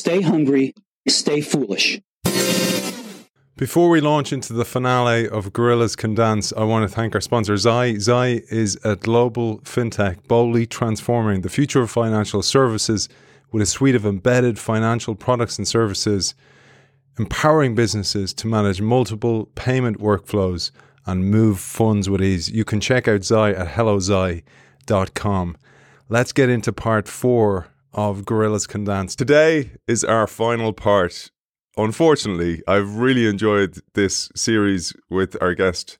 stay hungry, stay foolish. Before we launch into the finale of Gorillas Can Dance, I want to thank our sponsor, Zai. Zai is a global fintech boldly transforming the future of financial services with a suite of embedded financial products and services, empowering businesses to manage multiple payment workflows and move funds with ease. You can check out Zai at hellozai.com. Let's get into part four of Gorillas Can Dance. Today is our final part unfortunately, I've really enjoyed this series with our guest.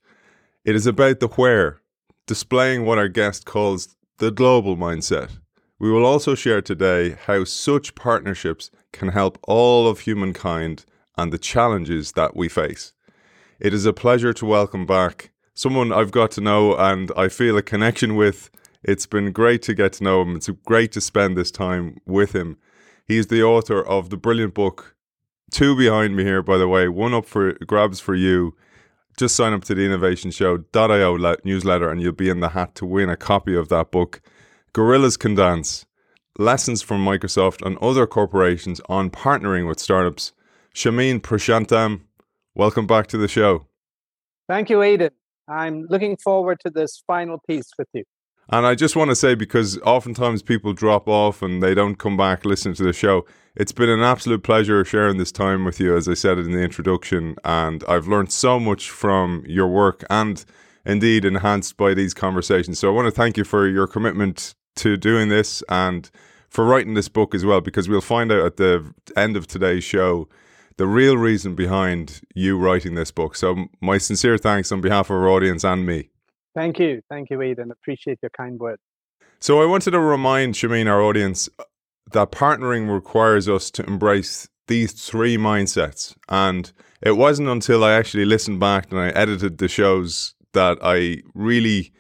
It is about the where, displaying what our guest calls the global mindset. We will also share today how such partnerships can help all of humankind and the challenges that we face. It is a pleasure to welcome back someone I've got to know and I feel a connection with. It's been great to get to know him. It's great to spend this time with him. He's the author of the brilliant book two behind me here, by the way. One up for grabs for you. Just sign up to the Innovation Show.io le- newsletter and you'll be in the hat to win a copy of that book. Gorillas Can Dance Lessons from Microsoft and other corporations on partnering with startups. Shameen Prashantham, welcome back to the show. Thank you, Aidan. I'm looking forward to this final piece with you. And I just want to say, because oftentimes people drop off and they don't come back listening to the show, it's been an absolute pleasure sharing this time with you, as I said in the introduction. And I've learned so much from your work and indeed enhanced by these conversations. So I want to thank you for your commitment to doing this and for writing this book as well, because we'll find out at the end of today's show the real reason behind you writing this book. So, my sincere thanks on behalf of our audience and me. Thank you. Thank you, Aidan. Appreciate your kind words. So I wanted to remind Shameen, our audience, uh, that partnering requires us to embrace these three mindsets. And it wasn't until I actually listened back and I edited the shows that I really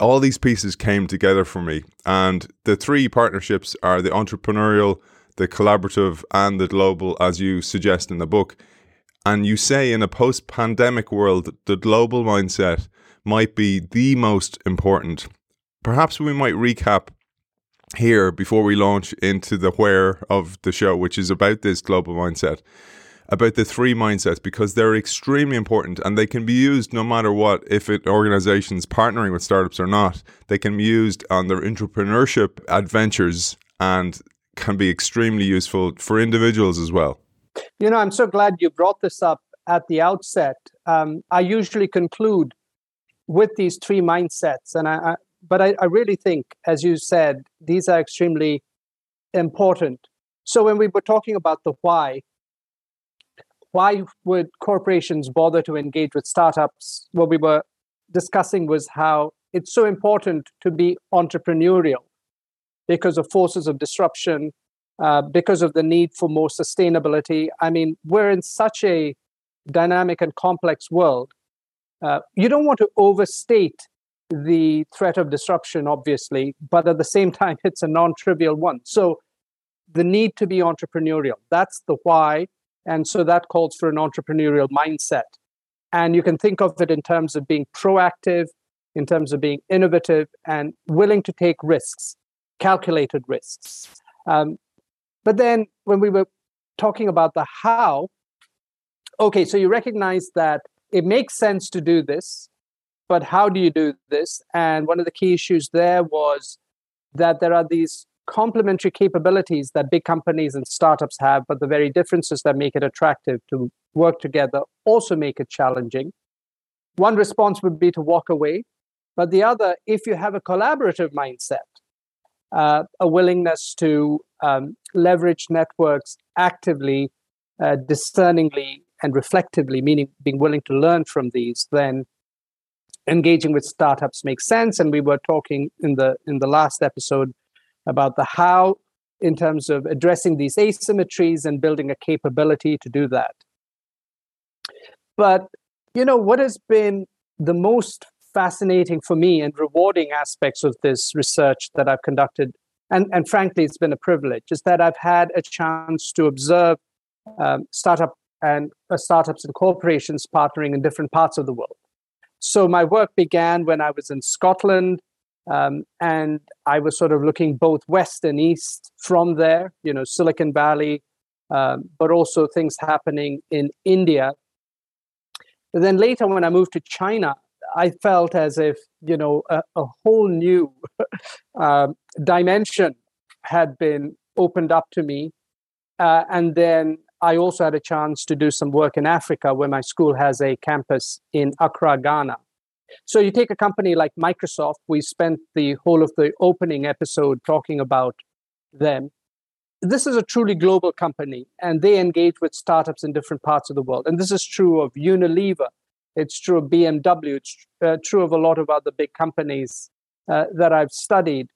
all these pieces came together for me. And the three partnerships are the entrepreneurial, the collaborative, and the global, as you suggest in the book. And you say in a post pandemic world, the global mindset might be the most important. Perhaps we might recap here before we launch into the where of the show, which is about this global mindset, about the three mindsets, because they're extremely important and they can be used no matter what, if it organizations partnering with startups or not, they can be used on their entrepreneurship adventures and can be extremely useful for individuals as well. You know, I'm so glad you brought this up at the outset. Um, I usually conclude with these three mindsets. And I, I but I, I really think, as you said, these are extremely important. So when we were talking about the why, why would corporations bother to engage with startups? What we were discussing was how it's so important to be entrepreneurial because of forces of disruption, uh, because of the need for more sustainability. I mean, we're in such a dynamic and complex world uh, you don't want to overstate the threat of disruption, obviously, but at the same time, it's a non trivial one. So, the need to be entrepreneurial that's the why. And so that calls for an entrepreneurial mindset. And you can think of it in terms of being proactive, in terms of being innovative, and willing to take risks, calculated risks. Um, but then when we were talking about the how, okay, so you recognize that it makes sense to do this, but how do you do this? And one of the key issues there was that there are these complementary capabilities that big companies and startups have, but the very differences that make it attractive to work together also make it challenging. One response would be to walk away, but the other, if you have a collaborative mindset, uh, a willingness to um, leverage networks actively, uh, discerningly, and reflectively, meaning being willing to learn from these, then engaging with startups makes sense. And we were talking in the in the last episode about the how in terms of addressing these asymmetries and building a capability to do that. But you know what has been the most fascinating for me and rewarding aspects of this research that I've conducted, and, and frankly, it's been a privilege, is that I've had a chance to observe um, startup and uh, startups and corporations partnering in different parts of the world. So my work began when I was in Scotland, um, and I was sort of looking both west and east from there, you know, Silicon Valley, um, but also things happening in India. And then later, when I moved to China, I felt as if you know a, a whole new uh, dimension had been opened up to me, uh, and then I also had a chance to do some work in Africa, where my school has a campus in Accra, Ghana. So you take a company like Microsoft. We spent the whole of the opening episode talking about them. This is a truly global company, and they engage with startups in different parts of the world. And this is true of Unilever. It's true of BMW. It's uh, true of a lot of other big companies uh, that I've studied.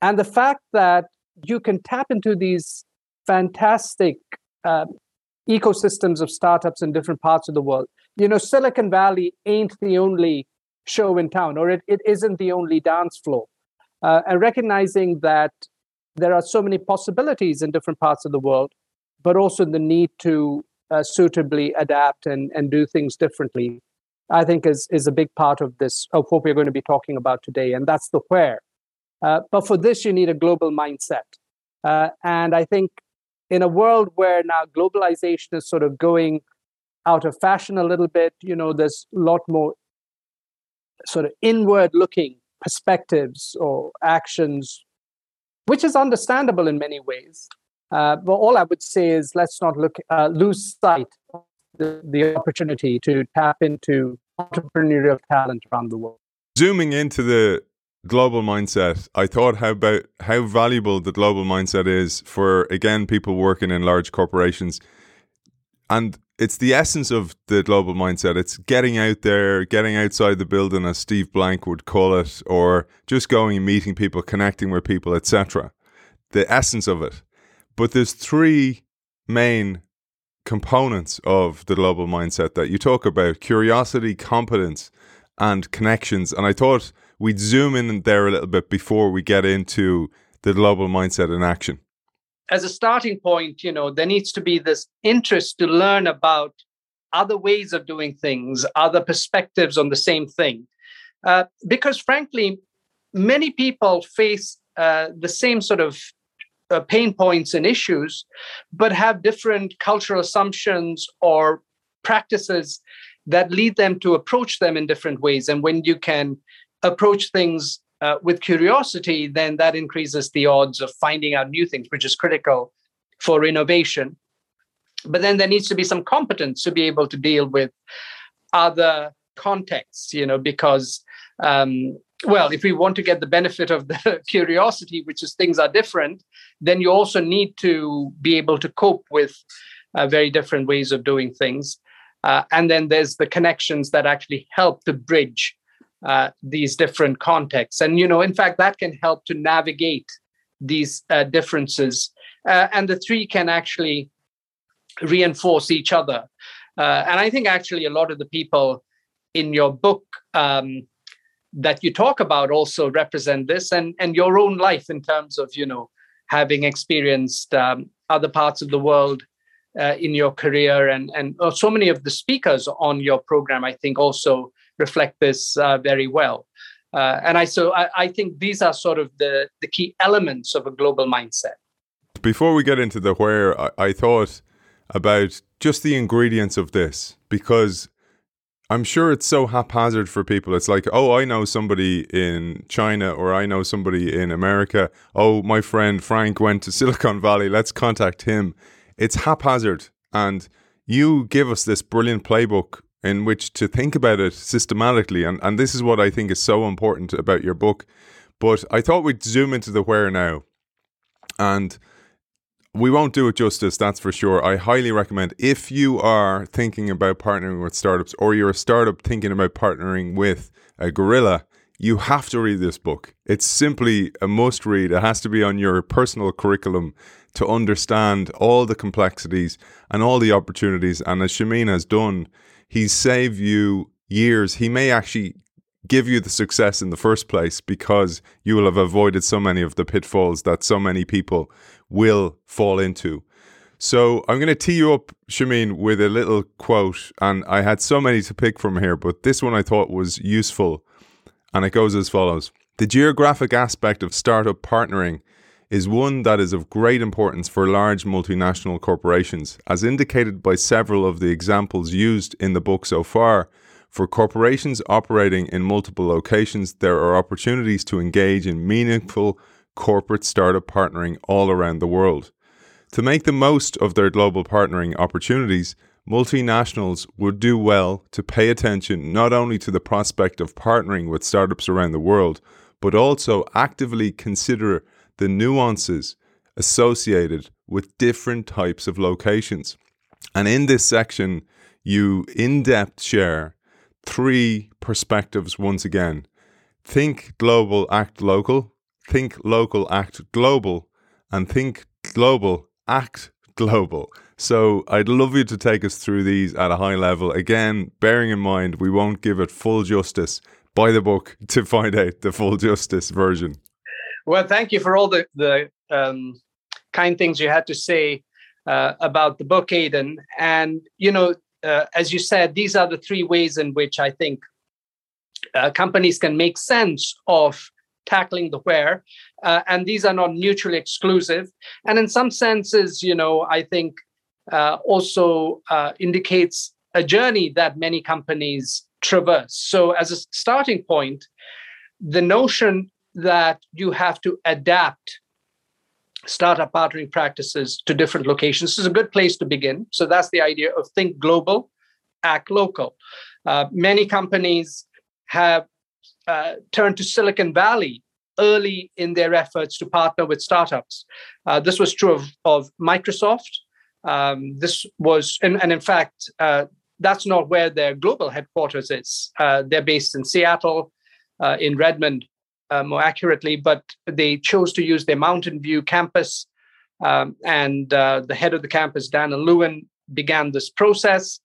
And the fact that you can tap into these fantastic uh, ecosystems of startups in different parts of the world. You know, Silicon Valley ain't the only show in town, or it, it isn't the only dance floor. Uh, and recognizing that there are so many possibilities in different parts of the world, but also the need to uh, suitably adapt and, and do things differently, I think is, is a big part of this, of what we're going to be talking about today. And that's the where. Uh, but for this, you need a global mindset. Uh, and I think in a world where now globalization is sort of going out of fashion a little bit, you know, there's a lot more sort of inward looking perspectives or actions which is understandable in many ways. Uh, but all I would say is let's not look uh, lose sight of the, the opportunity to tap into entrepreneurial talent around the world. Zooming into the global mindset, I thought how about how valuable the global mindset is for again people working in large corporations. And it's the essence of the global mindset. It's getting out there, getting outside the building, as Steve Blank would call it, or just going and meeting people, connecting with people, etc. The essence of it. But there's three main components of the global mindset that you talk about curiosity, competence, and connections. And I thought we'd zoom in there a little bit before we get into the global mindset in action as a starting point, you know, there needs to be this interest to learn about other ways of doing things, other perspectives on the same thing. Uh, because frankly, many people face uh, the same sort of uh, pain points and issues, but have different cultural assumptions or practices that lead them to approach them in different ways. And when you can approach things uh, with curiosity, then that increases the odds of finding out new things, which is critical for innovation. But then there needs to be some competence to be able to deal with other contexts, you know, because, um, well, if we want to get the benefit of the curiosity, which is things are different, then you also need to be able to cope with uh, very different ways of doing things. Uh, and then there's the connections that actually help to bridge uh, these different contexts. And, you know, in fact, that can help to navigate these uh, differences. Uh, and the three can actually reinforce each other. Uh, and I think actually a lot of the people in your book um, that you talk about also represent this and, and your own life in terms of, you know, having experienced um, other parts of the world uh, in your career and and uh, so many of the speakers on your program i think also reflect this uh, very well. Uh, and I so I, I, think these are sort of the the key elements of a global mindset. Before we get into the where, I, I thought about just the ingredients of this because I'm sure it's so haphazard for people. It's like, oh, I know somebody in China or I know somebody in America. Oh, my friend Frank went to Silicon Valley. Let's contact him. It's haphazard. And you give us this brilliant playbook in which to think about it systematically. And, and this is what I think is so important about your book. But I thought we'd zoom into the where now. And we won't do it justice, that's for sure. I highly recommend if you are thinking about partnering with startups or you're a startup thinking about partnering with a gorilla, you have to read this book. It's simply a must read. It has to be on your personal curriculum to understand all the complexities and all the opportunities. And as Shameen has done, he's saved you years. He may actually give you the success in the first place because you will have avoided so many of the pitfalls that so many people will fall into. So I'm going to tee you up, Shameen, with a little quote. And I had so many to pick from here, but this one I thought was useful. And it goes as follows The geographic aspect of startup partnering is one that is of great importance for large multinational corporations, as indicated by several of the examples used in the book so far. For corporations operating in multiple locations, there are opportunities to engage in meaningful corporate startup partnering all around the world. To make the most of their global partnering opportunities, multinationals would do well to pay attention not only to the prospect of partnering with startups around the world, but also actively consider the nuances associated with different types of locations. And in this section, you in depth share three perspectives once again. Think global, act local, think local, act global, and think global, act global. So I'd love you to take us through these at a high level. Again, bearing in mind we won't give it full justice. Buy the book to find out the full justice version. Well, thank you for all the the um, kind things you had to say uh, about the book, Aidan. And you know, uh, as you said, these are the three ways in which I think uh, companies can make sense of tackling the where. Uh, and these are not mutually exclusive. And in some senses, you know, I think uh, also uh, indicates a journey that many companies traverse. So, as a starting point, the notion that you have to adapt startup partnering practices to different locations is a good place to begin. So, that's the idea of think global, act local. Uh, many companies have uh, turned to Silicon Valley early in their efforts to partner with startups. Uh, this was true of, of Microsoft, um, this was, and, and in fact, uh, that's not where their global headquarters is. Uh, they're based in Seattle, uh, in Redmond, uh, more accurately, but they chose to use their Mountain View campus. Um, and uh, the head of the campus, Dan'l Lewin, began this process.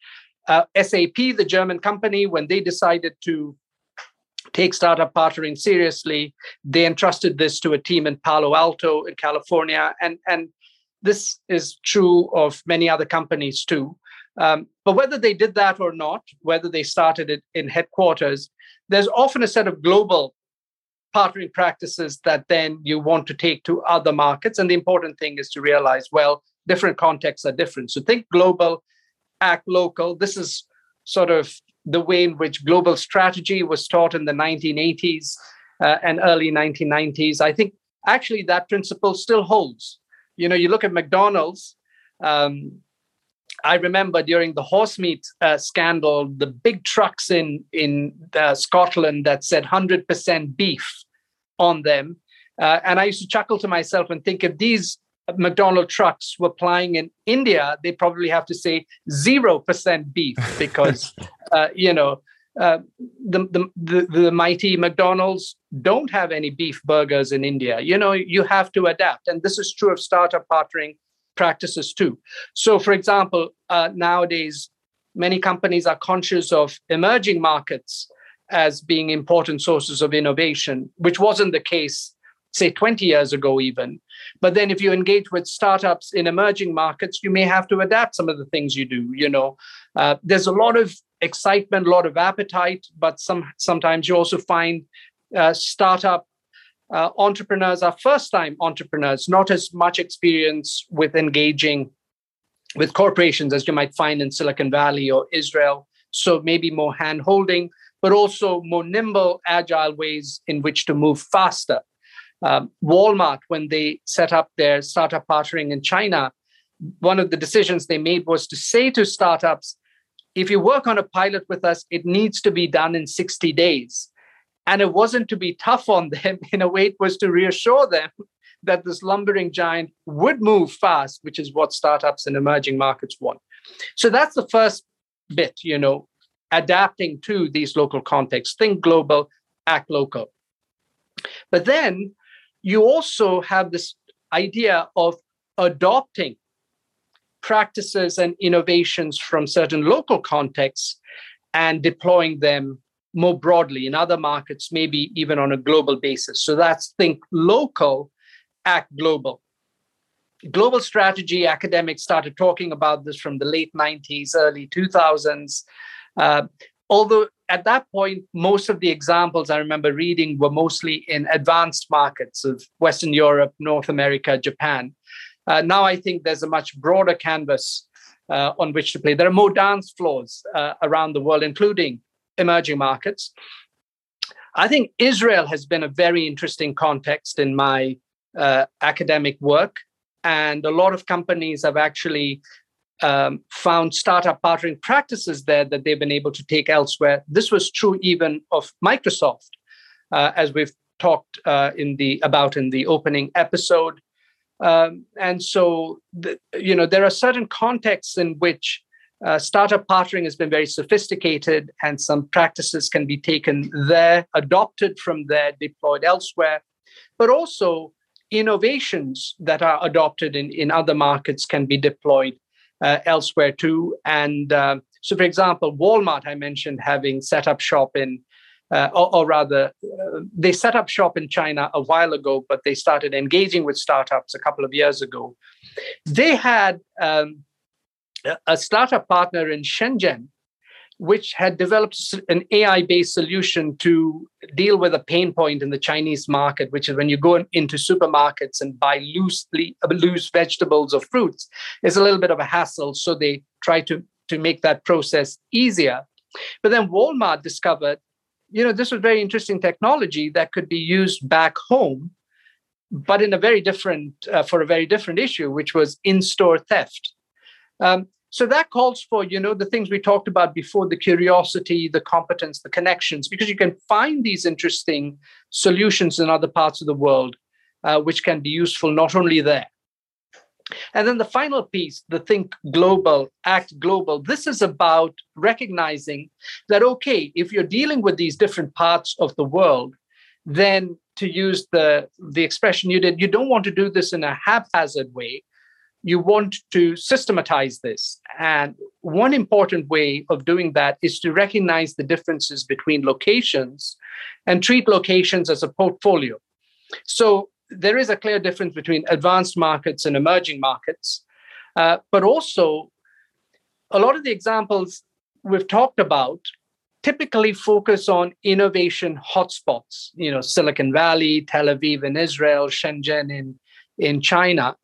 Uh, SAP, the German company, when they decided to take startup partnering seriously, they entrusted this to a team in Palo Alto in California. And, and this is true of many other companies too. Um, but whether they did that or not, whether they started it in headquarters, there's often a set of global partnering practices that then you want to take to other markets. And the important thing is to realize, well, different contexts are different. So think global, act local. This is sort of the way in which global strategy was taught in the 1980s uh, and early 1990s. I think actually that principle still holds. You know, you look at McDonald's. Um, I remember during the horse meat uh, scandal, the big trucks in in uh, Scotland that said 100% beef on them, uh, and I used to chuckle to myself and think if these McDonald trucks were plying in India, they probably have to say zero percent beef because uh, you know uh, the, the, the, the mighty McDonald's don't have any beef burgers in India. You know, you have to adapt. And this is true of startup partnering practices too. So, for example, uh, nowadays, many companies are conscious of emerging markets as being important sources of innovation, which wasn't the case, say, 20 years ago, even. But then, if you engage with startups in emerging markets, you may have to adapt some of the things you do. You know, uh, there's a lot of excitement, a lot of appetite, but some sometimes you also find uh, startup uh, entrepreneurs are first-time entrepreneurs, not as much experience with engaging with corporations as you might find in Silicon Valley or Israel. So maybe more hand-holding, but also more nimble, agile ways in which to move faster. Um, Walmart, when they set up their startup partnering in China, one of the decisions they made was to say to startups, if you work on a pilot with us, it needs to be done in 60 days. And it wasn't to be tough on them. In a way, it was to reassure them that this lumbering giant would move fast, which is what startups in emerging markets want. So that's the first bit, you know, adapting to these local contexts. Think global, act local. But then you also have this idea of adopting practices and innovations from certain local contexts and deploying them more broadly in other markets, maybe even on a global basis. So that's think local, act global. Global strategy academics started talking about this from the late 90s, early 2000s. Uh, although at that point, most of the examples I remember reading were mostly in advanced markets of Western Europe, North America, Japan. Uh, now I think there's a much broader canvas uh, on which to play. There are more dance floors uh, around the world, including emerging markets. I think Israel has been a very interesting context in my uh, academic work. And a lot of companies have actually um, found startup partnering practices there that they've been able to take elsewhere. This was true even of Microsoft, uh, as we've talked uh, in the about in the opening episode. Um, and so, the, you know, there are certain contexts in which uh, startup partnering has been very sophisticated, and some practices can be taken there, adopted from there, deployed elsewhere. But also, innovations that are adopted in, in other markets can be deployed uh, elsewhere too. And uh, so, for example, Walmart, I mentioned having set up shop in, uh, or, or, rather, uh, they set up shop in China a while ago, but they started engaging with startups a couple of years ago. They had um, a startup partner in Shenzhen which had developed an AI based solution to deal with a pain point in the Chinese market, which is when you go into supermarkets and buy loosely, uh, loose vegetables or fruits, it's a little bit of a hassle. So they try to, to make that process easier. But then Walmart discovered, you know, this was very interesting technology that could be used back home, but in a very different, uh, for a very different issue, which was in store theft. Um, so that calls for, you know, the things we talked about before the curiosity, the competence, the connections, because you can find these interesting solutions in other parts of the world, uh, which can be useful not only there. And then the final piece, the think global, act global, this is about recognizing that, okay, if you're dealing with these different parts of the world, then to use the, the expression you did, you don't want to do this in a haphazard way you want to systematize this. And one important way of doing that is to recognize the differences between locations and treat locations as a portfolio. So there is a clear difference between advanced markets and emerging markets. Uh, but also, a lot of the examples we've talked about typically focus on innovation hotspots, you know, Silicon Valley, Tel Aviv in Israel, Shenzhen in, in China.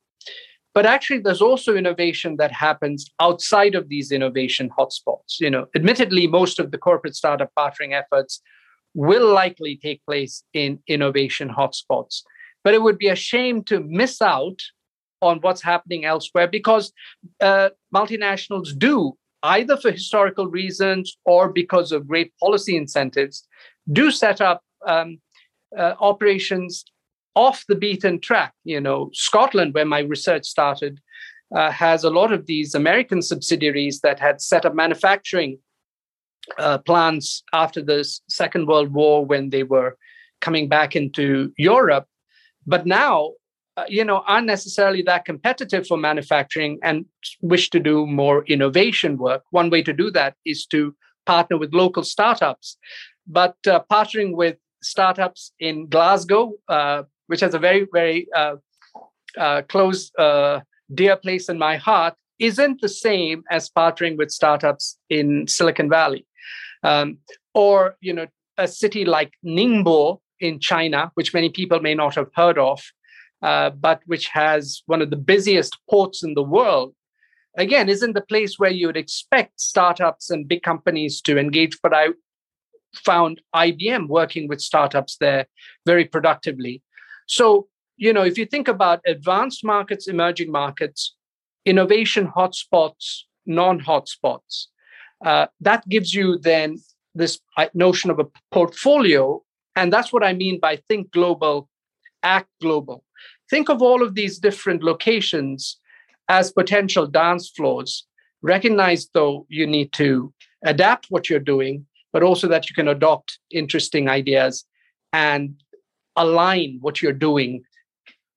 But actually, there's also innovation that happens outside of these innovation hotspots. You know, admittedly, most of the corporate startup partnering efforts will likely take place in innovation hotspots. But it would be a shame to miss out on what's happening elsewhere because uh, multinationals do, either for historical reasons or because of great policy incentives, do set up um, uh, operations off the beaten track. You know, Scotland, where my research started, uh, has a lot of these American subsidiaries that had set up manufacturing uh, plants after the Second World War when they were coming back into Europe. But now, uh, you know, aren't necessarily that competitive for manufacturing and wish to do more innovation work. One way to do that is to partner with local startups. But uh, partnering with startups in Glasgow, uh, which has a very, very uh, uh, close, uh, dear place in my heart, isn't the same as partnering with startups in Silicon Valley. Um, or, you know, a city like Ningbo in China, which many people may not have heard of, uh, but which has one of the busiest ports in the world, again, isn't the place where you would expect startups and big companies to engage. But I found IBM working with startups there very productively. So, you know, if you think about advanced markets, emerging markets, innovation hotspots, non hotspots, uh, that gives you then this uh, notion of a portfolio. And that's what I mean by think global, act global. Think of all of these different locations as potential dance floors. Recognize, though, you need to adapt what you're doing, but also that you can adopt interesting ideas and align what you're doing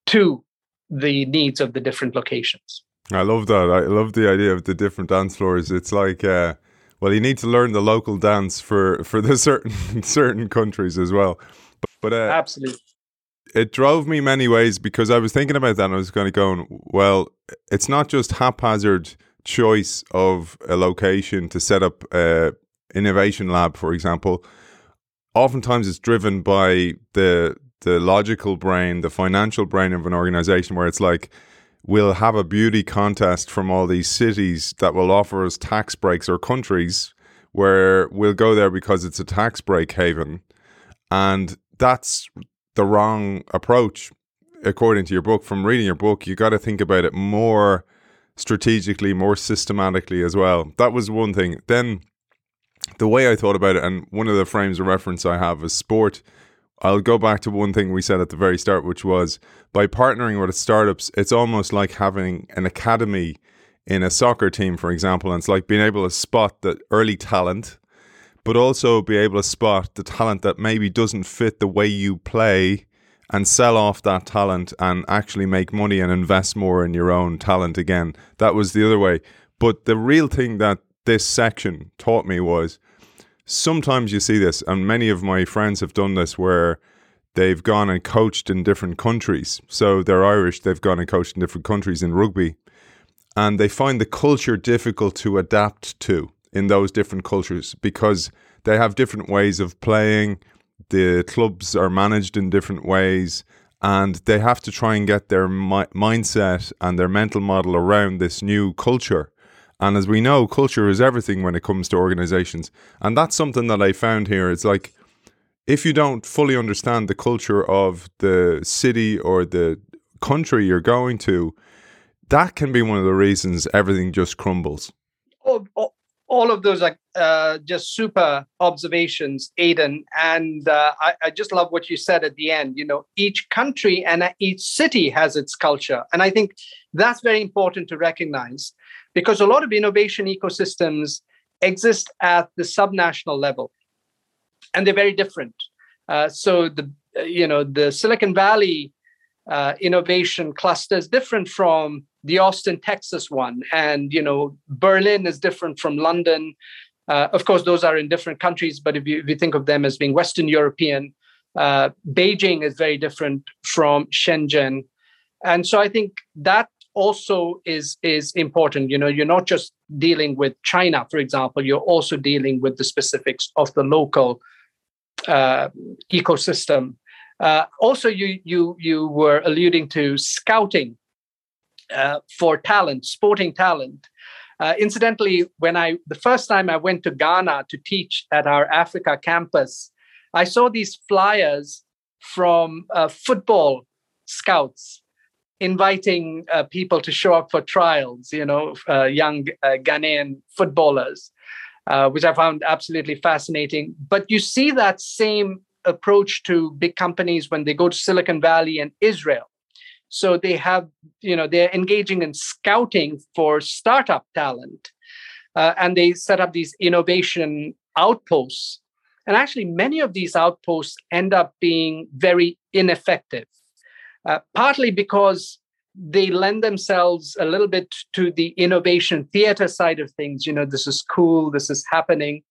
to the needs of the different locations. I love that. I love the idea of the different dance floors. It's like, uh, well, you need to learn the local dance for for the certain certain countries as well. But, but uh, absolutely, it drove me many ways because I was thinking about that. and I was kind of going, well, it's not just haphazard choice of a location to set up uh, innovation lab, for example, oftentimes it's driven by the the logical brain, the financial brain of an organization, where it's like we'll have a beauty contest from all these cities that will offer us tax breaks or countries where we'll go there because it's a tax break haven. And that's the wrong approach, according to your book. From reading your book, you got to think about it more strategically, more systematically as well. That was one thing. Then the way I thought about it, and one of the frames of reference I have is sport. I'll go back to one thing we said at the very start, which was by partnering with startups, it's almost like having an academy in a soccer team, for example. And it's like being able to spot the early talent, but also be able to spot the talent that maybe doesn't fit the way you play and sell off that talent and actually make money and invest more in your own talent again. That was the other way. But the real thing that this section taught me was sometimes you see this, and many of my friends have done this where they've gone and coached in different countries. So they're Irish, they've gone and coached in different countries in rugby, and they find the culture difficult to adapt to in those different cultures because they have different ways of playing. The clubs are managed in different ways, and they have to try and get their mi- mindset and their mental model around this new culture. And as we know, culture is everything when it comes to organizations. And that's something that I found here. It's like if you don't fully understand the culture of the city or the country you're going to, that can be one of the reasons everything just crumbles. Oh, oh, all of those are uh, just super observations, Aidan. And uh, I, I, just love what you said at the end. You know, each country and each city has its culture. And I think that's very important to recognize because a lot of innovation ecosystems exist at the subnational level and they're very different. Uh, so the you know the Silicon Valley uh, innovation cluster is different from the Austin, Texas one, and you know Berlin is different from London. Uh, of course, those are in different countries, but if you, if you think of them as being Western European, uh, Beijing is very different from Shenzhen, and so I think that also is is important. You know you're not just dealing with china for example you're also dealing with the specifics of the local uh, ecosystem uh, also you you you were alluding to scouting uh, for talent, sporting talent. Uh, incidentally, when I the first time I went to Ghana to teach at our Africa campus, I saw these flyers from uh, football scouts inviting uh, people to show up for trials. You know, uh, young uh, Ghanaian footballers, which I found absolutely fascinating. But you see that same approach to big companies when they go to Silicon Valley and Israel so they have, you know, they're engaging in scouting for startup talent. Uh, and they set up these innovation outposts. And actually, many of these outposts end up being very ineffective, uh, partly because they lend themselves a little bit to the innovation theater side of things. You know, this is cool, this is happening.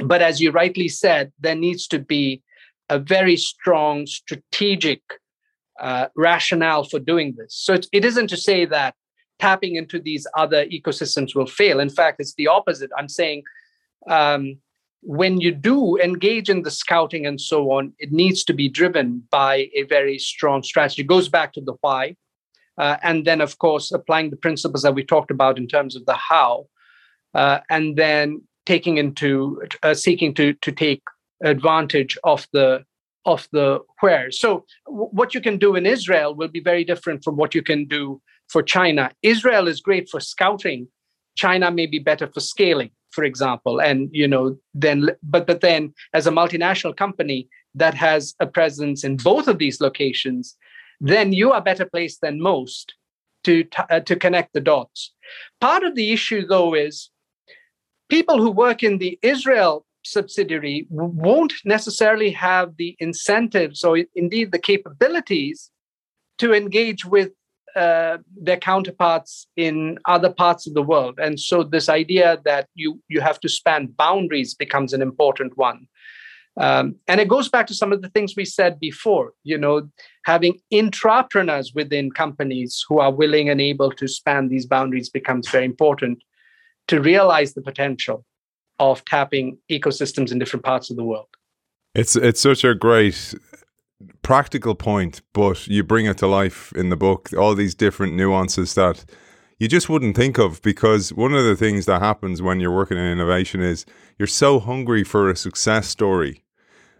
But as you rightly said, there needs to be a very strong strategic uh, rationale for doing this. So it, it isn't to say that tapping into these other ecosystems will fail. In fact, it's the opposite. I'm saying um, when you do engage in the scouting and so on, it needs to be driven by a very strong strategy. It goes back to the why. Uh, and then, of course, applying the principles that we talked about in terms of the how, uh, and then taking into uh, seeking to to take advantage of the of the where. So, w- what you can do in Israel will be very different from what you can do for China. Israel is great for scouting. China may be better for scaling, for example. And you know, then but but then as a multinational company that has a presence in both of these locations, then you are better placed than most to uh, to connect the dots. Part of the issue, though, is people who work in the Israel subsidiary won't necessarily have the incentives or indeed the capabilities to engage with uh, their counterparts in other parts of the world. And so this idea that you you have to span boundaries becomes an important one. Um, and it goes back to some of the things we said before you know having intrapreneurs within companies who are willing and able to span these boundaries becomes very important to realize the potential of tapping ecosystems in different parts of the world. It's it's such a great practical point, but you bring it to life in the book. All these different nuances that you just wouldn't think of because one of the things that happens when you're working in innovation is you're so hungry for a success story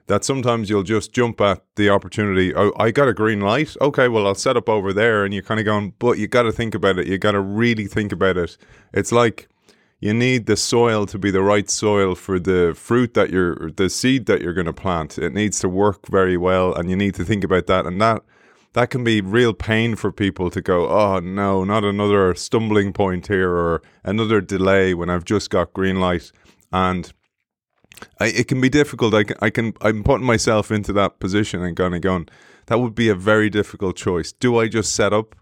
that sometimes you'll just jump at the opportunity. Oh, I got a green light. Okay, well, I'll set up over there. And you're kind of going, but you got to think about it. You got to really think about it. It's like you need the soil to be the right soil for the fruit that you're, the seed that you're going to plant. It needs to work very well. And you need to think about that. And that, that can be real pain for people to go, oh no, not another stumbling point here or another delay when I've just got green light. And I, it can be difficult. I can, I can, I'm putting myself into that position and kind of going, that would be a very difficult choice. Do I just set up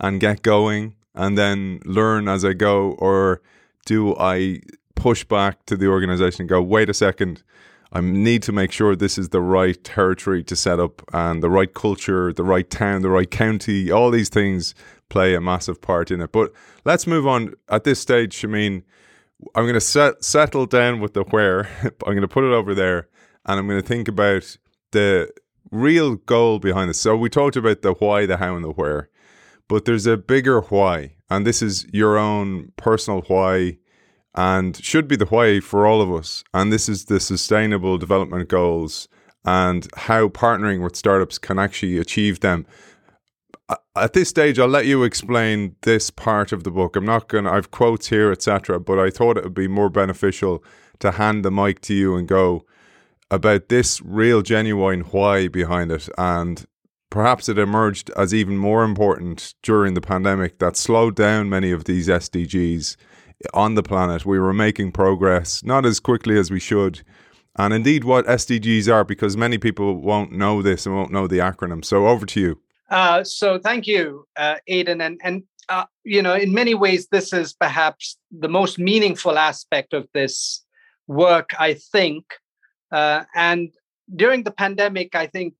and get going and then learn as I go, or do I push back to the organization and go, wait a second, I need to make sure this is the right territory to set up and the right culture, the right town, the right county. All these things play a massive part in it. But let's move on. At this stage, Shameen, I'm going to set, settle down with the where. I'm going to put it over there, and I'm going to think about the real goal behind this. So we talked about the why, the how, and the where, but there's a bigger why, and this is your own personal why, and should be the why for all of us. And this is the sustainable development goals and how partnering with startups can actually achieve them at this stage, I'll let you explain this part of the book. I'm not going to, I've quotes here, etc., but I thought it would be more beneficial to hand the mic to you and go about this real, genuine why behind it. And perhaps it emerged as even more important during the pandemic that slowed down many of these SDGs on the planet. We were making progress, not as quickly as we should. And indeed, what SDGs are, because many people won't know this and won't know the acronym. So over to you. Uh, so thank you, uh, Aidan, and and uh, you know, in many ways, this is perhaps the most meaningful aspect of this work, I think. Uh, and during the pandemic, I think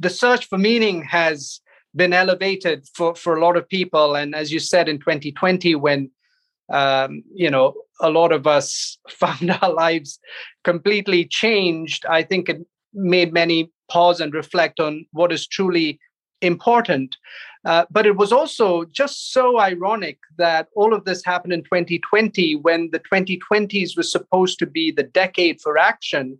the search for meaning has been elevated for for a lot of people. And as you said, in 2020, when um, you know a lot of us found our lives completely changed, I think it made many pause and reflect on what is truly important. Uh, but it was also just so ironic that all of this happened in 2020 when the 2020s was supposed to be the decade for action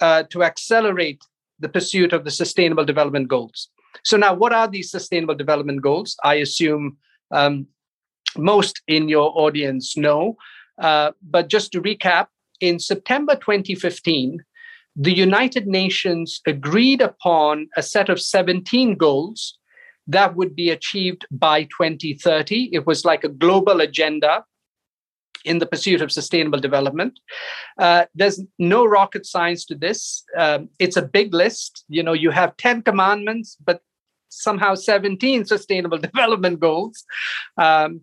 uh, to accelerate the pursuit of the Sustainable Development Goals. So, now what are these Sustainable Development Goals? I assume um, most in your audience know. Uh, but just to recap, in September 2015, the United Nations agreed upon a set of 17 goals that would be achieved by 2030. It was like a global agenda in the pursuit of sustainable development. Uh, there's no rocket science to this. Um, it's a big list. You know, you have 10 commandments, but somehow 17 sustainable development goals. Um,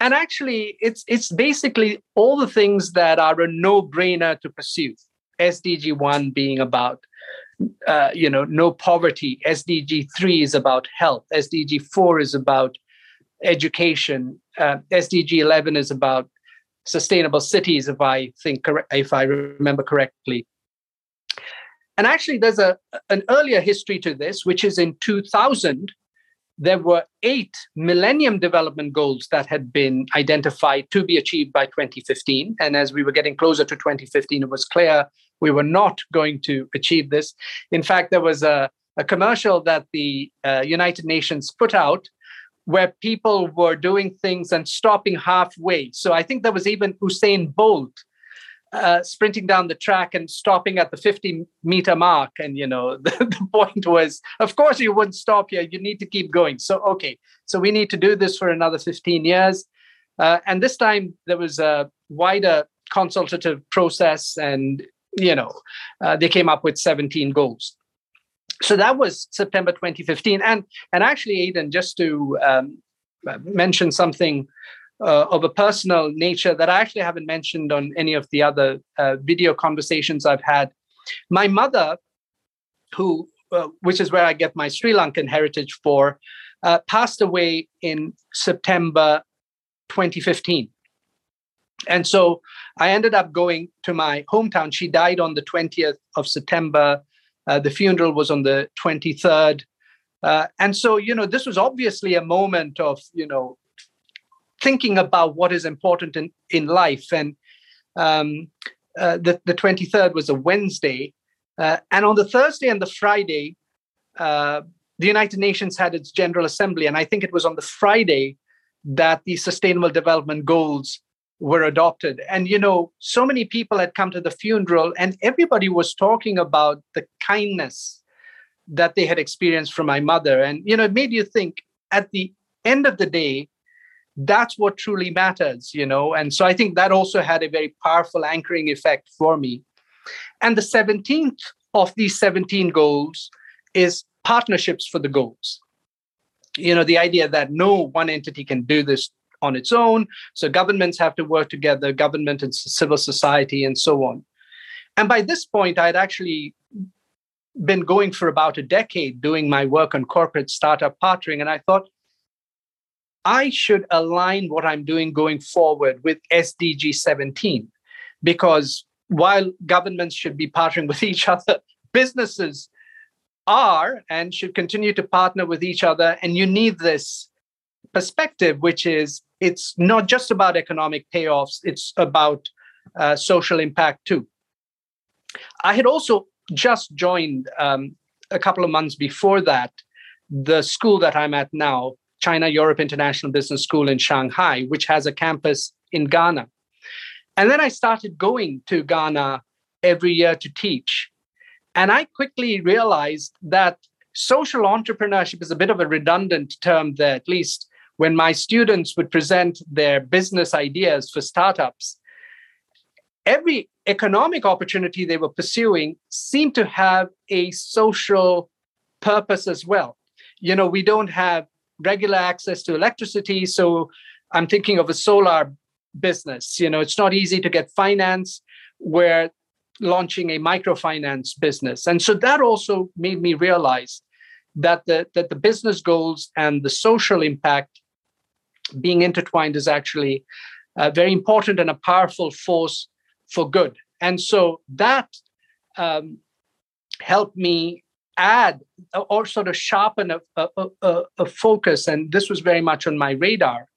and actually, it's it's basically all the things that are a no-brainer to pursue. SDG 1 being about uh, you know no poverty sdg 3 is about health sdg 4 is about education uh, sdg 11 is about sustainable cities if i think if i remember correctly and actually there's a an earlier history to this which is in 2000 there were eight millennium development goals that had been identified to be achieved by 2015 and as we were getting closer to 2015 it was clear we were not going to achieve this. In fact, there was a, a commercial that the uh, United Nations put out where people were doing things and stopping halfway. So I think there was even Usain Bolt uh, sprinting down the track and stopping at the 50 meter mark. And, you know, the, the, point was, of course, you wouldn't stop here. You need to keep going. So, okay, so we need to do this for another 15 years. Uh, and this time there was a wider consultative process and you know, uh, they came up with 17 goals. So that was September 2015. And, and actually, Aidan, just to um, mention something uh, of a personal nature that I actually haven't mentioned on any of the other uh, video conversations I've had. My mother, who, uh, which is where I get my Sri Lankan heritage for, uh, passed away in September 2015. And so I ended up going to my hometown. She died on the 20th of September. Uh, the funeral was on the 23rd. Uh, and so, you know, this was obviously a moment of, you know, thinking about what is important in, in life. And um, uh, the, the 23rd was a Wednesday. Uh, and on the Thursday and the Friday, uh, the United Nations had its General Assembly. And I think it was on the Friday that the Sustainable Development Goals were adopted. And, you know, so many people had come to the funeral, and everybody was talking about the kindness that they had experienced from my mother. And, you know, it made you think at the end of the day, that's what truly matters, you know. And so I think that also had a very powerful anchoring effect for me. And the 17th of these 17 goals is partnerships for the goals. You know, the idea that no one entity can do this on its own. So governments have to work together, government and civil society, and so on. And by this point, I had actually been going for about a decade doing my work on corporate startup partnering. And I thought, I should align what I'm doing going forward with SDG 17, because while governments should be partnering with each other, businesses are and should continue to partner with each other. And you need this perspective, which is it's not just about economic payoffs, it's about uh, social impact too. I had also just joined um, a couple of months before that the school that I'm at now, China Europe International Business School in Shanghai, which has a campus in Ghana. And then I started going to Ghana every year to teach. And I quickly realized that social entrepreneurship is a bit of a redundant term there, at least when my students would present their business ideas for startups, every economic opportunity they were pursuing seemed to have a social purpose as well. You know, we don't have regular access to electricity, so I'm thinking of a solar business. You know, it's not easy to get finance. We're launching a microfinance business. And so that also made me realize that the, that the business goals and the social impact being intertwined is actually uh, very important and a powerful force for good. And so that um, helped me add or sort of sharpen a, a, a, a, focus. And this was very much on my radar.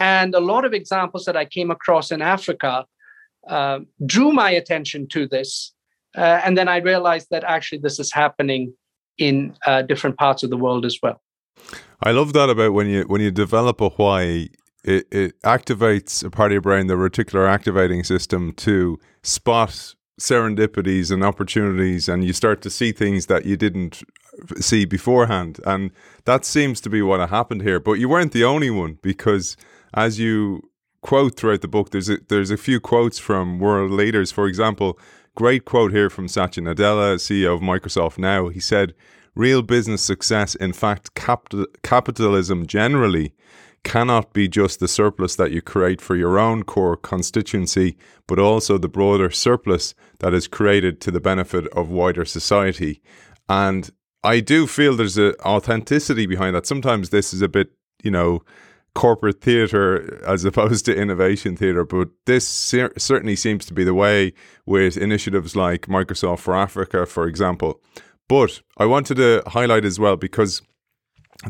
And a lot of examples that I came across in Africa uh, drew my attention to this. Uh, and then I realized that actually this is happening in uh, different parts of the world as well. I love that about when you when you develop a why, it, it activates a part of your brain, the reticular activating system, to spot serendipities and opportunities, and you start to see things that you didn't uh, see beforehand. And that seems to be what happened here. But you weren't the only one because, as you quote throughout the book, there's a, there's a few quotes from world leaders. For example, great quote here from Satya Nadella, CEO of Microsoft now. He said, Real business success, in fact, capital, capitalism generally, cannot be just the surplus that you create for your own core constituency, but also the broader surplus that is created to the benefit of wider society. And I do feel there's an authenticity behind that. Sometimes this is a bit, you know, corporate theatre as opposed to innovation theatre, but this ser- certainly seems to be the way with initiatives like Microsoft for Africa, for example. But I wanted to highlight as well because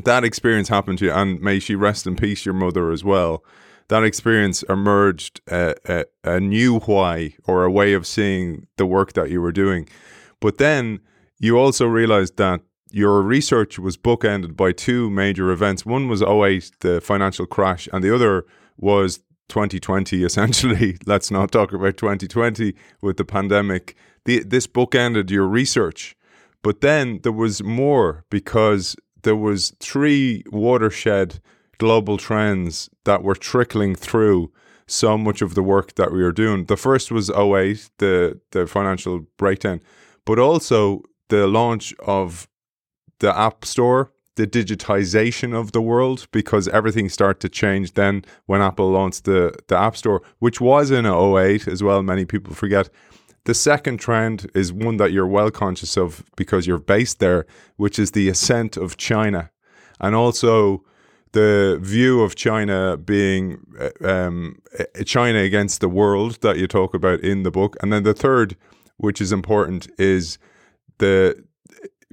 that experience happened to you, and may she rest in peace, your mother as well. That experience emerged a, a, a new why or a way of seeing the work that you were doing. But then you also realized that your research was bookended by two major events. One was 08, the financial crash, and the other was 2020, essentially. Let's not talk about 2020 with the pandemic. The, this bookended your research. But then there was more because there was three watershed global trends that were trickling through so much of the work that we were doing. The first was 08, the the financial breakdown, but also the launch of the App Store, the digitization of the world, because everything started to change then when Apple launched the, the App Store, which was in 08 as well, many people forget. The second trend is one that you're well conscious of because you're based there, which is the ascent of China and also the view of China being uh, um, uh, China against the world that you talk about in the book, and then the third, which is important, is the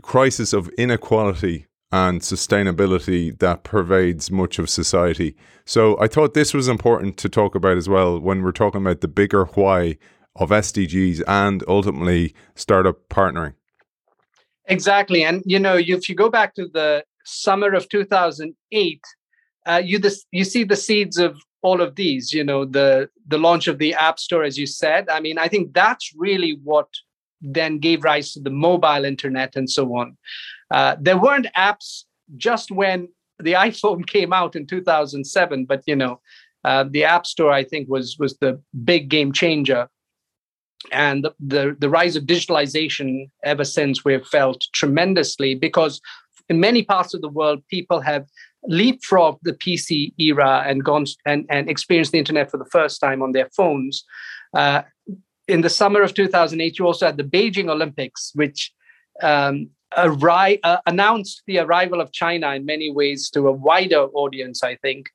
crisis of inequality and sustainability that pervades much of society. So I thought this was important to talk about as well when we're talking about the bigger why of SDGs and ultimately startup partnering. Exactly. And, you know, if you go back to the summer of 2008, uh, you, this, you see the seeds of all of these, you know, the, the launch of the App Store, as you said. I mean, I think that's really what then gave rise to the mobile internet and so on. Uh, there weren't apps just when the iPhone came out in 2007, but, you know, uh, the App Store, I think, was was the big game changer and the, the, the rise of digitalization ever since we've felt tremendously because in many parts of the world people have leapfrogged the pc era and gone and, and experienced the internet for the first time on their phones. Uh, in the summer of 2008 you also had the beijing olympics which um, arri- uh, announced the arrival of china in many ways to a wider audience i think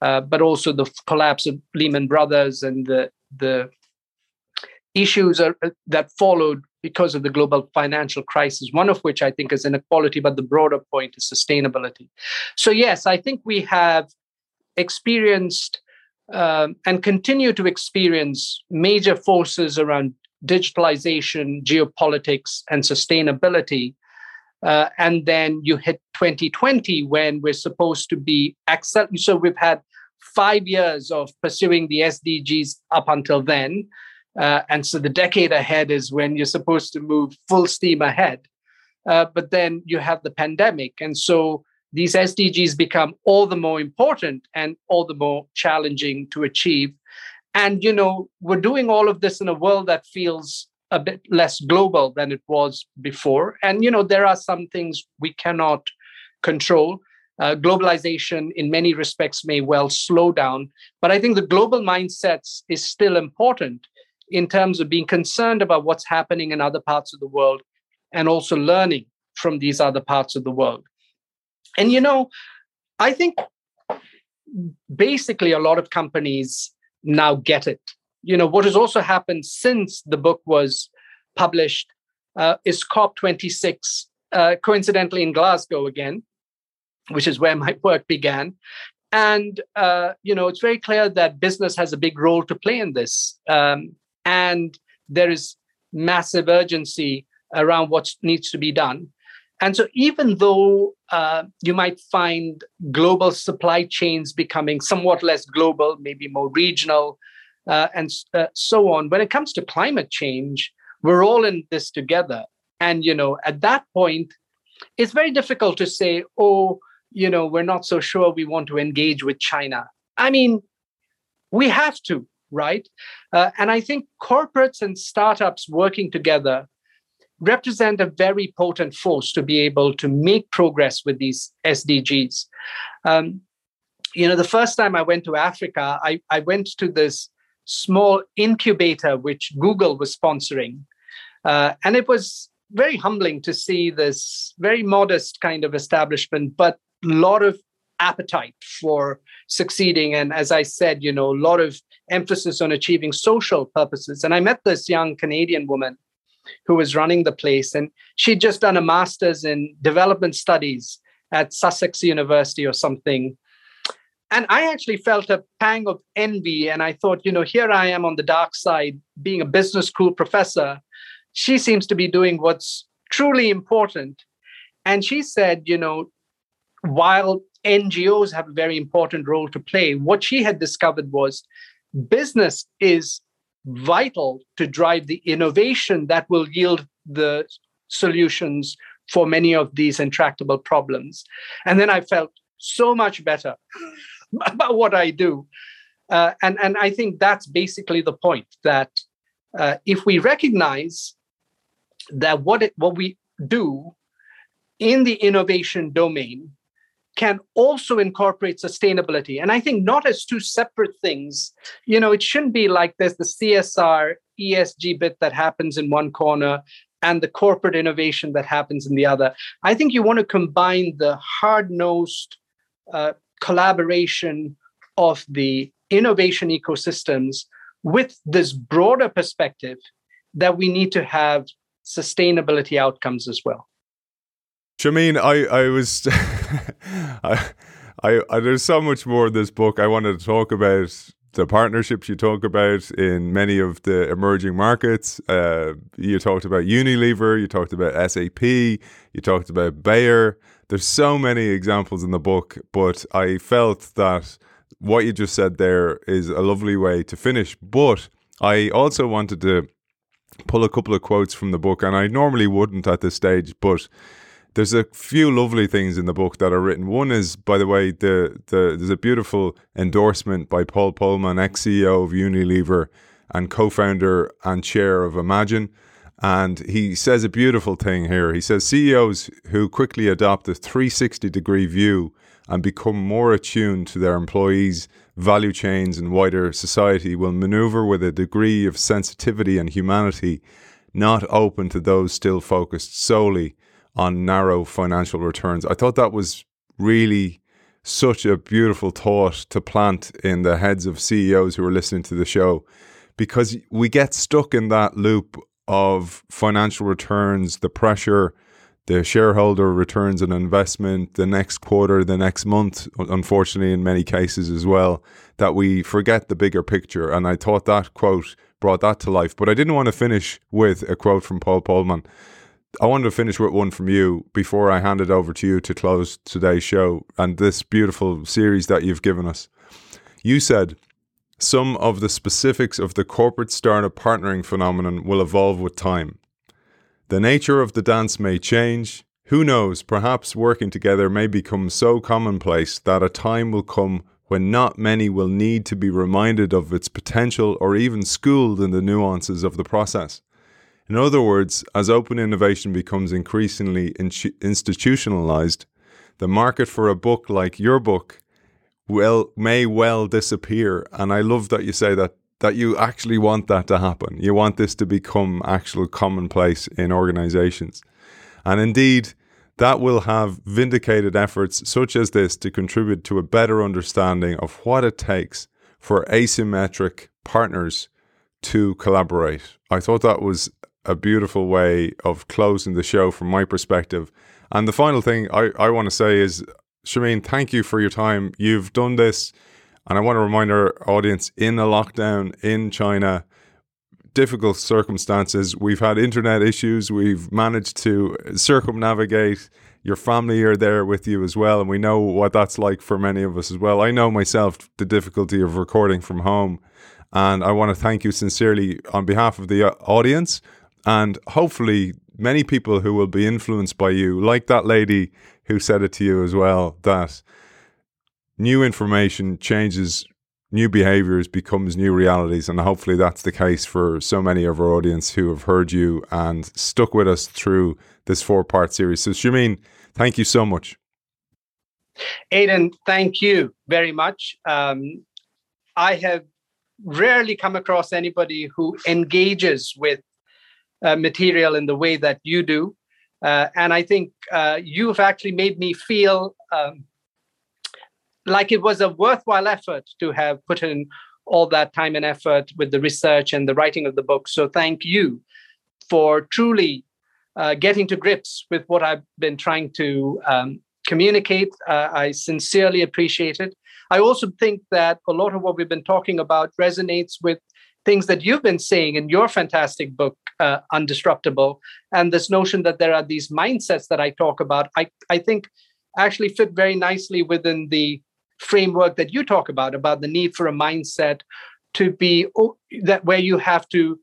uh, but also the collapse of lehman brothers and the the issues are, uh, that followed because of the global financial crisis, one of which I think is inequality, but the broader point is sustainability. So, yes, I think we have experienced um, and continue to experience major forces around digitalization, geopolitics, and sustainability. Uh, and then you hit 2020 when we're supposed to be accept. So we've had five years of pursuing the SDGs up until then. Uh, and so the decade ahead is when you're supposed to move full steam ahead. Uh, but then you have the pandemic. And so these SDGs become all the more important and all the more challenging to achieve. And, you know, we're doing all of this in a world that feels a bit less global than it was before. And, you know, there are some things we cannot control. Uh, globalization, in many respects, may well slow down. But I think the global mindsets is still important in terms of being concerned about what's happening in other parts of the world and also learning from these other parts of the world. And, you know, I think basically a lot of companies now get it. You know, what has also happened since the book was published uh, is COP26, uh, coincidentally in Glasgow again, which is where my work began. And, uh, you know, it's very clear that business has a big role to play in this. Um, and there is massive urgency around what needs to be done. And so, even though uh, you might find global supply chains becoming somewhat less global, maybe more regional, uh, and uh, so on, when it comes to climate change, we're all in this together. And you know, at that point, it's very difficult to say, "Oh, you know, we're not so sure we want to engage with China." I mean, we have to right? Uh, and I think corporates and startups working together represent a very potent force to be able to make progress with these SDGs. Um, you know, the first time I went to Africa, I, I went to this small incubator which Google was sponsoring. Uh, and it was very humbling to see this very modest kind of establishment, but a lot of appetite for succeeding. And as I said, you know, a lot of emphasis on achieving social purposes. And I met this young Canadian woman who was running the place, and she'd just done a master's in development studies at Sussex University or something. And I actually felt a pang of envy. And I thought, you know, here I am on the dark side, being a business school professor. She seems to be doing what's truly important. And she said, you know, while NGOs have a very important role to play, what she had discovered was business is vital to drive the innovation that will yield the solutions for many of these intractable problems. And then I felt so much better about what I do. Uh, and, and I think that's basically the point that uh, if we recognize that what, it, what we do in the innovation domain can also incorporate sustainability. And I think not as two separate things. You know, it shouldn't be like there's the CSR, ESG bit that happens in one corner and the corporate innovation that happens in the other. I think you want to combine the hard nosed uh, collaboration of the innovation ecosystems with this broader perspective that we need to have sustainability outcomes as well. Shameen, I, I was, I, I, there's so much more in this book I wanted to talk about. The partnerships you talk about in many of the emerging markets. Uh, you talked about Unilever, you talked about SAP, you talked about Bayer. There's so many examples in the book, but I felt that what you just said there is a lovely way to finish. But I also wanted to pull a couple of quotes from the book, and I normally wouldn't at this stage, but there's a few lovely things in the book that are written. One is, by the way, the, the there's a beautiful endorsement by Paul Polman, ex CEO of Unilever and co founder and chair of Imagine. And he says a beautiful thing here. He says CEOs who quickly adopt a 360 degree view and become more attuned to their employees' value chains and wider society will maneuver with a degree of sensitivity and humanity not open to those still focused solely on narrow financial returns. I thought that was really such a beautiful thought to plant in the heads of CEOs who are listening to the show because we get stuck in that loop of financial returns, the pressure, the shareholder returns on investment, the next quarter, the next month, unfortunately, in many cases as well, that we forget the bigger picture. And I thought that quote brought that to life. But I didn't want to finish with a quote from Paul Polman. I wanted to finish with one from you before I hand it over to you to close today's show and this beautiful series that you've given us. You said some of the specifics of the corporate startup partnering phenomenon will evolve with time. The nature of the dance may change. Who knows, perhaps working together may become so commonplace that a time will come when not many will need to be reminded of its potential or even schooled in the nuances of the process. In other words, as open innovation becomes increasingly in- institutionalized, the market for a book like your book will may well disappear. And I love that you say that that you actually want that to happen. You want this to become actual commonplace in organizations. And indeed, that will have vindicated efforts such as this to contribute to a better understanding of what it takes for asymmetric partners to collaborate. I thought that was a beautiful way of closing the show from my perspective. And the final thing I, I want to say is, Shameen, thank you for your time. You've done this, and I want to remind our audience in a lockdown in China, difficult circumstances. We've had internet issues. We've managed to circumnavigate. Your family are there with you as well, and we know what that's like for many of us as well. I know myself the difficulty of recording from home, and I want to thank you sincerely on behalf of the uh, audience and hopefully, many people who will be influenced by you, like that lady who said it to you as well, that new information changes new behaviors becomes new realities. And hopefully that's the case for so many of our audience who have heard you and stuck with us through this four part series. So Shameen thank you so much. Aidan thank you very much. Um, I have rarely come across anybody who engages with uh, material in the way that you do. Uh, and I think uh, you've actually made me feel um, like it was a worthwhile effort to have put in all that time and effort with the research and the writing of the book. So thank you for truly uh, getting to grips with what I've been trying to um, communicate. Uh, I sincerely appreciate it. I also think that a lot of what we've been talking about resonates with things that you've been saying in your fantastic book, uh, Undisruptible, and this notion that there are these mindsets that I talk about, I, I think actually fit very nicely within the framework that you talk about, about the need for a mindset to be that where you have to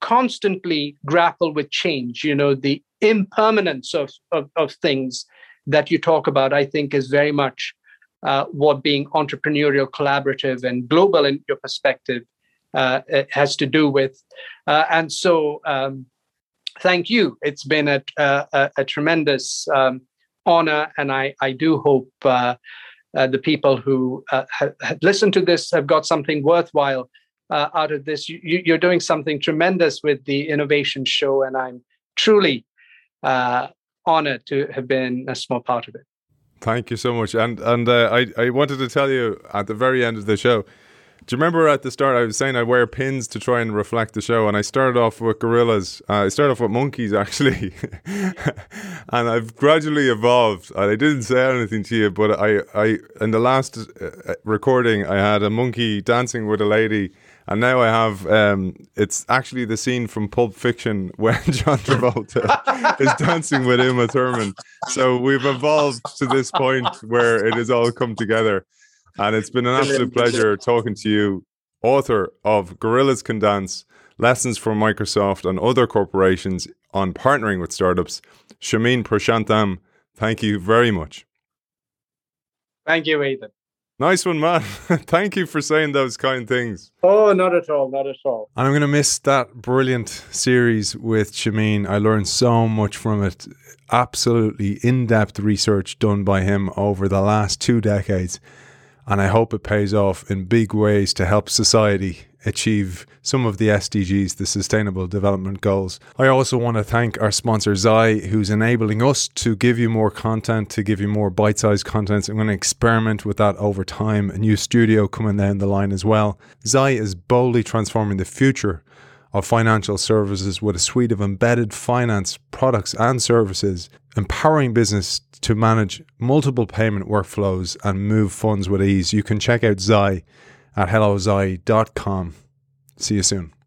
constantly grapple with change, you know, the impermanence of, of, of things that you talk about, I think is very much uh, what being entrepreneurial, collaborative, and global in your perspective uh, has to do with. Uh, and so, um, thank you. It's been a, a, a tremendous um, honor, and I, I do hope uh, uh the people who uh, have listened to this have got something worthwhile uh, out of this. You, are doing something tremendous with the innovation show, and I'm truly honored to have been a small part of it. Thank you so much. And and I I wanted to tell you at the very end of the show. Do you remember at the start I was saying I wear pins to try and reflect the show, and I started off with gorillas. Uh, I started off with monkeys actually, and I've gradually evolved. And I didn't say anything to you, but I I in the last uh, recording I had a monkey dancing with a lady and now I have um, it's actually the scene from Pulp Fiction when John Travolta is dancing with Uma Thurman. So we've evolved to this point where it has all come together. And it's been an absolute pleasure talking to you, author of Gorillas Can Dance, Lessons from Microsoft and Other Corporations on Partnering with Startups. Shameen Prashantham, thank you very much. Thank you, Ethan. Nice one, man. Thank you for saying those kind things. Oh, not at all, not at all. And I'm going to miss that brilliant series with Shameen. I learned so much from it. Absolutely in depth research done by him over the last two decades. And I hope it pays off in big ways to help society achieve some of the SDGs, the Sustainable Development Goals. I also want to thank our sponsor, Zai, who's enabling us to give you more content, to give you more bite sized content. I'm going to experiment with that over time. A new studio coming down the line as well. Zai is boldly transforming the future of financial services with a suite of embedded finance products and services, empowering business to manage multiple payment workflows and move funds with ease. You can check out Zai at hellozai.com. See you soon.